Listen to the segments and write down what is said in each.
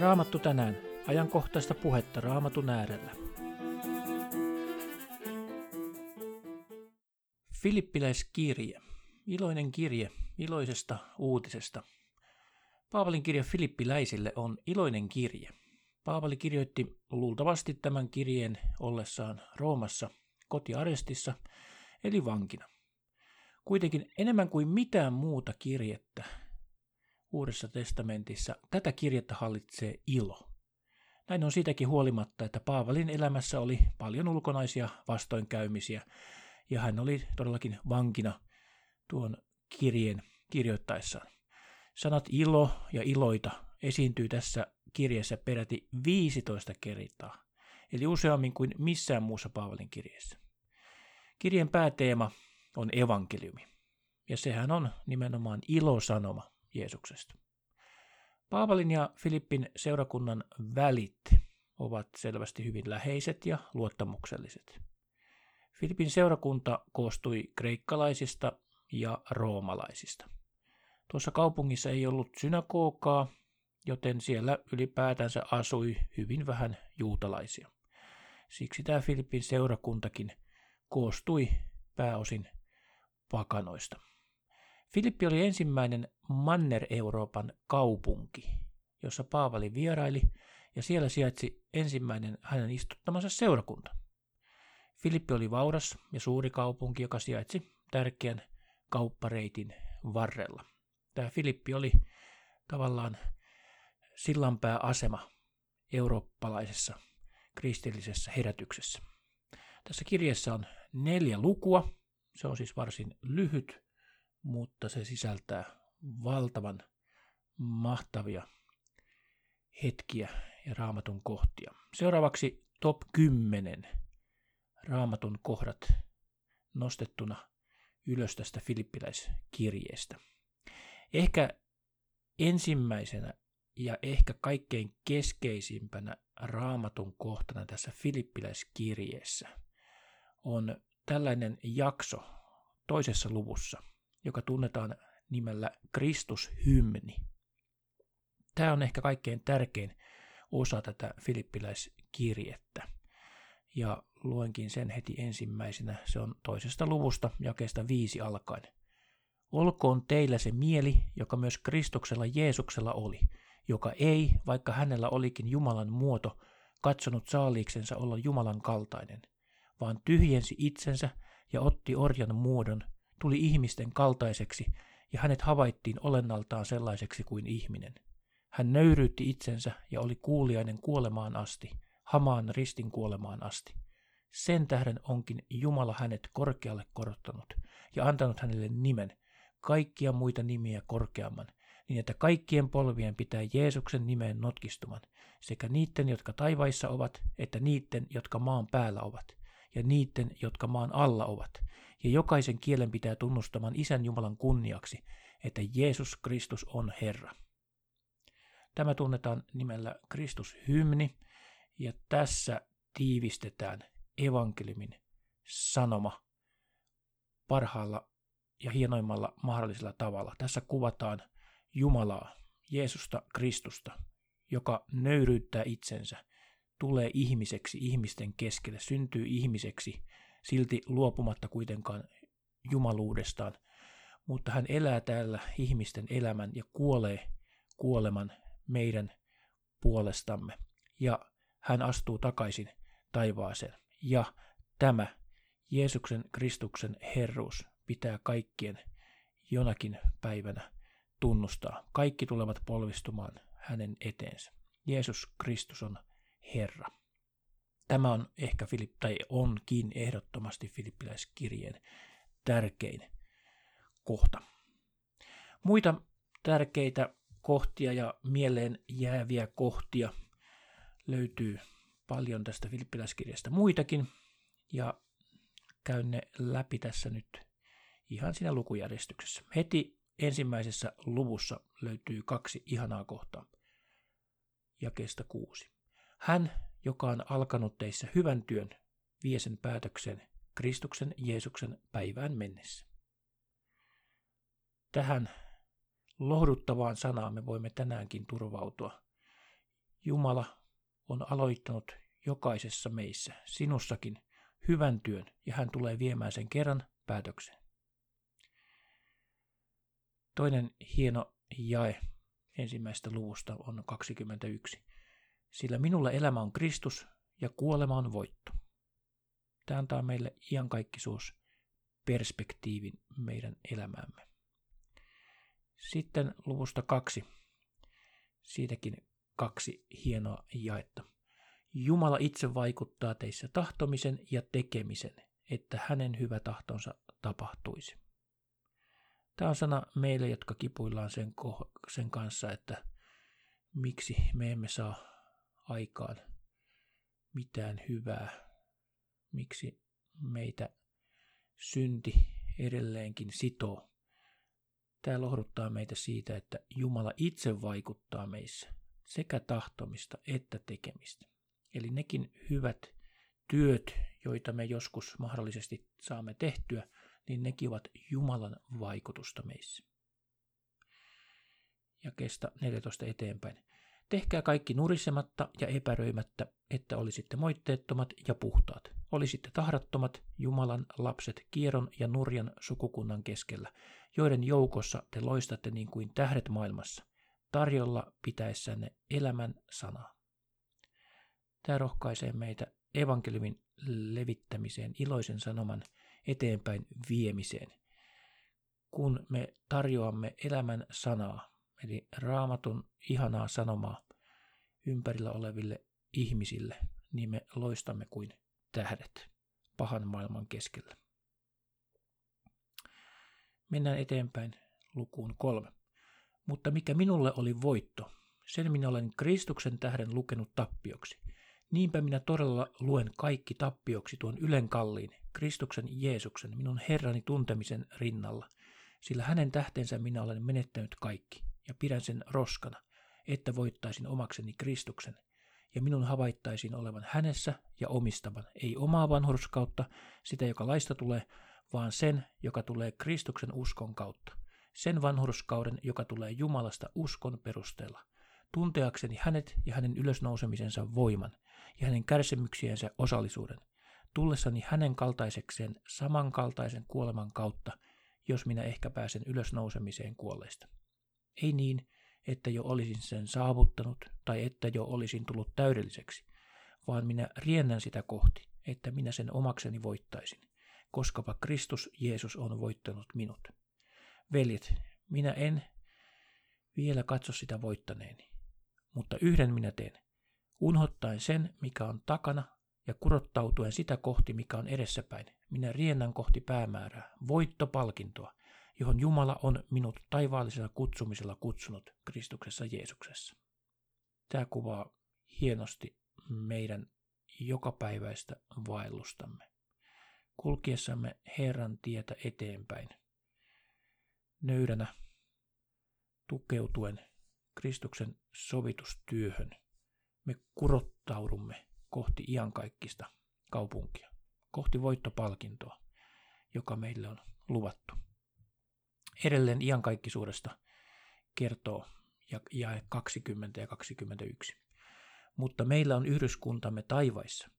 Raamattu tänään. Ajankohtaista puhetta Raamatun äärellä. Filippiläiskirje. Iloinen kirje iloisesta uutisesta. Paavalin kirja Filippiläisille on iloinen kirje. Paavali kirjoitti luultavasti tämän kirjeen ollessaan Roomassa kotiarestissa, eli vankina. Kuitenkin enemmän kuin mitään muuta kirjettä Uudessa testamentissa tätä kirjettä hallitsee ilo. Näin on siitäkin huolimatta, että Paavalin elämässä oli paljon ulkonaisia vastoinkäymisiä, ja hän oli todellakin vankina tuon kirjeen kirjoittaessaan. Sanat ilo ja iloita esiintyy tässä kirjeessä peräti 15 kertaa, eli useammin kuin missään muussa Paavalin kirjeessä. Kirjeen pääteema on evankeliumi, ja sehän on nimenomaan ilosanoma Jeesuksesta. Paavalin ja Filippin seurakunnan välit ovat selvästi hyvin läheiset ja luottamukselliset. Filippin seurakunta koostui kreikkalaisista ja roomalaisista. Tuossa kaupungissa ei ollut synagogaa, joten siellä ylipäätänsä asui hyvin vähän juutalaisia. Siksi tämä Filippin seurakuntakin koostui pääosin pakanoista. Filippi oli ensimmäinen Manner-Euroopan kaupunki, jossa Paavali vieraili, ja siellä sijaitsi ensimmäinen hänen istuttamansa seurakunta. Filippi oli vauras ja suuri kaupunki, joka sijaitsi tärkeän kauppareitin varrella. Tämä Filippi oli tavallaan sillanpääasema eurooppalaisessa kristillisessä herätyksessä. Tässä kirjassa on neljä lukua. Se on siis varsin lyhyt, mutta se sisältää valtavan mahtavia hetkiä ja raamatun kohtia. Seuraavaksi top 10 raamatun kohdat nostettuna ylös tästä filippiläiskirjeestä. Ehkä ensimmäisenä ja ehkä kaikkein keskeisimpänä raamatun kohtana tässä filippiläiskirjeessä on tällainen jakso toisessa luvussa, joka tunnetaan nimellä Kristushymni. Tämä on ehkä kaikkein tärkein osa tätä filippiläiskirjettä. Ja luenkin sen heti ensimmäisenä. Se on toisesta luvusta jakeesta viisi alkaen. Olkoon teillä se mieli, joka myös Kristuksella Jeesuksella oli, joka ei, vaikka hänellä olikin Jumalan muoto, katsonut saaliiksensa olla Jumalan kaltainen, vaan tyhjensi itsensä ja otti orjan muodon, tuli ihmisten kaltaiseksi ja hänet havaittiin olennaltaan sellaiseksi kuin ihminen. Hän nöyryytti itsensä ja oli kuuliainen kuolemaan asti, hamaan ristin kuolemaan asti. Sen tähden onkin Jumala hänet korkealle korottanut ja antanut hänelle nimen, kaikkia muita nimiä korkeamman, niin että kaikkien polvien pitää Jeesuksen nimeen notkistuman, sekä niiden, jotka taivaissa ovat, että niiden, jotka maan päällä ovat, ja niiden, jotka maan alla ovat, ja jokaisen kielen pitää tunnustamaan Isän Jumalan kunniaksi, että Jeesus Kristus on Herra. Tämä tunnetaan nimellä Kristushymni, ja tässä tiivistetään evankeliumin sanoma parhaalla ja hienoimmalla mahdollisella tavalla. Tässä kuvataan Jumalaa, Jeesusta Kristusta, joka nöyryyttää itsensä, tulee ihmiseksi ihmisten keskelle, syntyy ihmiseksi, silti luopumatta kuitenkaan jumaluudestaan, mutta hän elää täällä ihmisten elämän ja kuolee kuoleman meidän puolestamme. Ja hän astuu takaisin taivaaseen. Ja tämä Jeesuksen Kristuksen herruus pitää kaikkien jonakin päivänä tunnustaa. Kaikki tulevat polvistumaan hänen eteensä. Jeesus Kristus on Herra. Tämä on ehkä Filip, tai onkin ehdottomasti filippiläiskirjeen tärkein kohta. Muita tärkeitä kohtia ja mieleen jääviä kohtia löytyy paljon tästä filippiläiskirjasta muitakin, ja käyn ne läpi tässä nyt ihan siinä lukujärjestyksessä. Heti ensimmäisessä luvussa löytyy kaksi ihanaa kohtaa. Jakeesta kuusi. Hän, joka on alkanut teissä hyvän työn, vie sen päätöksen Kristuksen Jeesuksen päivään mennessä. Tähän lohduttavaan sanaan me voimme tänäänkin turvautua. Jumala on aloittanut jokaisessa meissä, sinussakin, hyvän työn ja hän tulee viemään sen kerran päätökseen. Toinen hieno jae ensimmäisestä luvusta on 21. Sillä minulla elämä on Kristus ja kuolema on voitto. Tämä antaa meille iankaikkisuus perspektiivin meidän elämäämme. Sitten luvusta kaksi. Siitäkin kaksi hienoa jaetta. Jumala itse vaikuttaa teissä tahtomisen ja tekemisen, että hänen hyvä tahtonsa tapahtuisi. Tämä on sana meille, jotka kipuillaan sen, sen kanssa, että miksi me emme saa aikaan mitään hyvää, miksi meitä synti edelleenkin sitoo. Tämä lohduttaa meitä siitä, että Jumala itse vaikuttaa meissä sekä tahtomista että tekemistä. Eli nekin hyvät työt, joita me joskus mahdollisesti saamme tehtyä, niin nekin ovat Jumalan vaikutusta meissä. Ja kestä 14 eteenpäin. Tehkää kaikki nurisematta ja epäröimättä, että olisitte moitteettomat ja puhtaat. Olisitte tahdattomat Jumalan lapset kierron ja nurjan sukukunnan keskellä, joiden joukossa te loistatte niin kuin tähdet maailmassa, tarjolla pitäessänne elämän sanaa. Tämä rohkaisee meitä evankeliumin levittämiseen, iloisen sanoman eteenpäin viemiseen. Kun me tarjoamme elämän sanaa, eli raamatun ihanaa sanomaa ympärillä oleville ihmisille, niin me loistamme kuin tähdet pahan maailman keskellä. Mennään eteenpäin lukuun kolme. Mutta mikä minulle oli voitto, sen minä olen Kristuksen tähden lukenut tappioksi. Niinpä minä todella luen kaikki tappioksi tuon ylen kalliin, Kristuksen Jeesuksen, minun Herrani tuntemisen rinnalla, sillä hänen tähtensä minä olen menettänyt kaikki, ja pidän sen roskana, että voittaisin omakseni Kristuksen, ja minun havaittaisin olevan hänessä ja omistavan, ei omaa vanhurskautta, sitä joka laista tulee, vaan sen, joka tulee Kristuksen uskon kautta, sen vanhurskauden, joka tulee Jumalasta uskon perusteella, tunteakseni hänet ja hänen ylösnousemisensa voiman ja hänen kärsimyksiensä osallisuuden, tullessani hänen kaltaisekseen samankaltaisen kuoleman kautta, jos minä ehkä pääsen ylösnousemiseen kuolleista. Ei niin, että jo olisin sen saavuttanut tai että jo olisin tullut täydelliseksi, vaan minä riennän sitä kohti, että minä sen omakseni voittaisin, koskapa Kristus Jeesus on voittanut minut. Veljet, minä en vielä katso sitä voittaneeni, mutta yhden minä teen, unhottaen sen, mikä on takana, ja kurottautuen sitä kohti, mikä on edessäpäin. Minä riennän kohti päämäärää, voittopalkintoa, johon Jumala on minut taivaallisella kutsumisella kutsunut Kristuksessa Jeesuksessa. Tämä kuvaa hienosti meidän jokapäiväistä vaellustamme, kulkiessamme Herran tietä eteenpäin, nöydänä tukeutuen Kristuksen sovitustyöhön. Me kurottaudumme kohti iankaikkista kaupunkia, kohti voittopalkintoa, joka meille on luvattu. Edelleen iankaikkisuudesta kertoo jae 20 ja 21. Mutta meillä on yhdyskuntamme taivaissa,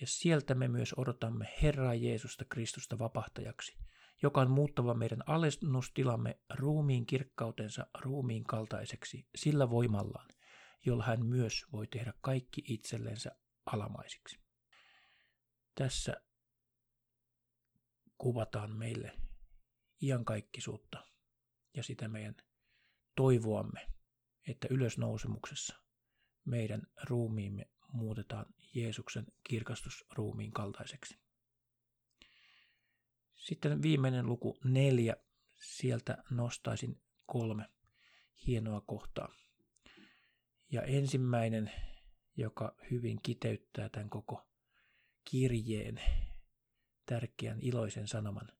ja sieltä me myös odotamme Herraa Jeesusta Kristusta vapahtajaksi, joka on muuttava meidän alennustilamme ruumiin kirkkautensa ruumiin kaltaiseksi sillä voimallaan, jolla hän myös voi tehdä kaikki itsellensä alamaisiksi. Tässä kuvataan meille iankaikkisuutta ja sitä meidän toivoamme, että ylösnousemuksessa meidän ruumiimme muutetaan Jeesuksen kirkastusruumiin kaltaiseksi. Sitten viimeinen luku neljä, sieltä nostaisin kolme hienoa kohtaa. Ja ensimmäinen, joka hyvin kiteyttää tämän koko kirjeen tärkeän iloisen sanoman,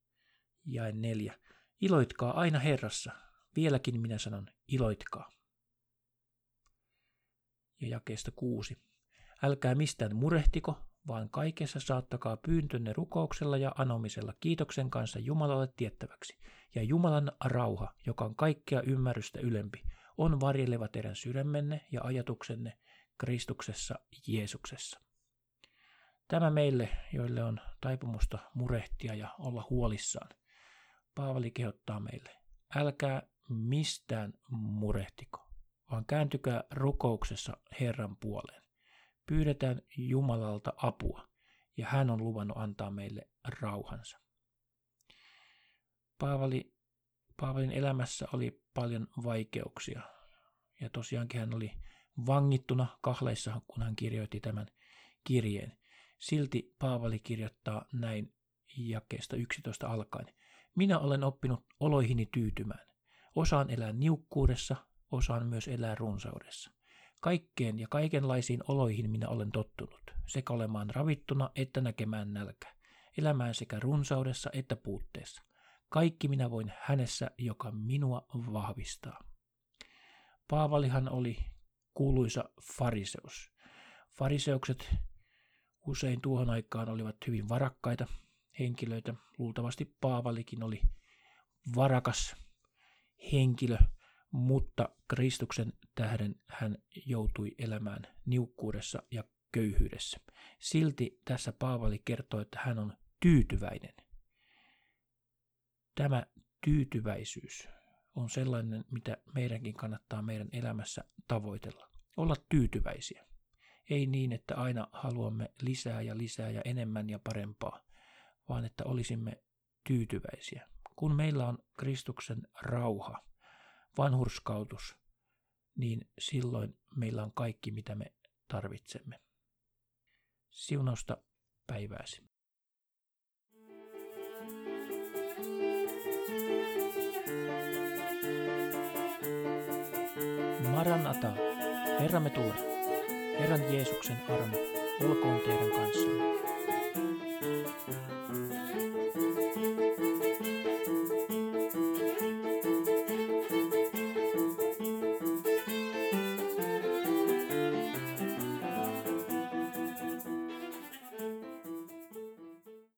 jae neljä. Iloitkaa aina Herrassa. Vieläkin minä sanon, iloitkaa. Ja jakeesta kuusi. Älkää mistään murehtiko, vaan kaikessa saattakaa pyyntönne rukouksella ja anomisella kiitoksen kanssa Jumalalle tiettäväksi. Ja Jumalan rauha, joka on kaikkea ymmärrystä ylempi, on varjeleva teidän sydämenne ja ajatuksenne Kristuksessa Jeesuksessa. Tämä meille, joille on taipumusta murehtia ja olla huolissaan. Paavali kehottaa meille, älkää mistään murehtiko, vaan kääntykää rukouksessa Herran puoleen. Pyydetään Jumalalta apua, ja hän on luvannut antaa meille rauhansa. Paavali, Paavalin elämässä oli paljon vaikeuksia, ja tosiaankin hän oli vangittuna kahleissa, kun hän kirjoitti tämän kirjeen. Silti Paavali kirjoittaa näin jakeesta 11 alkaen. Minä olen oppinut oloihini tyytymään. Osaan elää niukkuudessa, osaan myös elää runsaudessa. Kaikkeen ja kaikenlaisiin oloihin minä olen tottunut, sekä olemaan ravittuna että näkemään nälkä, elämään sekä runsaudessa että puutteessa. Kaikki minä voin hänessä, joka minua vahvistaa. Paavalihan oli kuuluisa fariseus. Fariseukset usein tuohon aikaan olivat hyvin varakkaita henkilöitä. Luultavasti Paavalikin oli varakas henkilö, mutta Kristuksen tähden hän joutui elämään niukkuudessa ja köyhyydessä. Silti tässä Paavali kertoo, että hän on tyytyväinen. Tämä tyytyväisyys on sellainen, mitä meidänkin kannattaa meidän elämässä tavoitella. Olla tyytyväisiä. Ei niin, että aina haluamme lisää ja lisää ja enemmän ja parempaa, vaan että olisimme tyytyväisiä. Kun meillä on Kristuksen rauha, vanhurskautus, niin silloin meillä on kaikki, mitä me tarvitsemme. Siunausta päivääsi. Maranata, Herramme tulee. Herran Jeesuksen armo olkoon teidän kanssanne.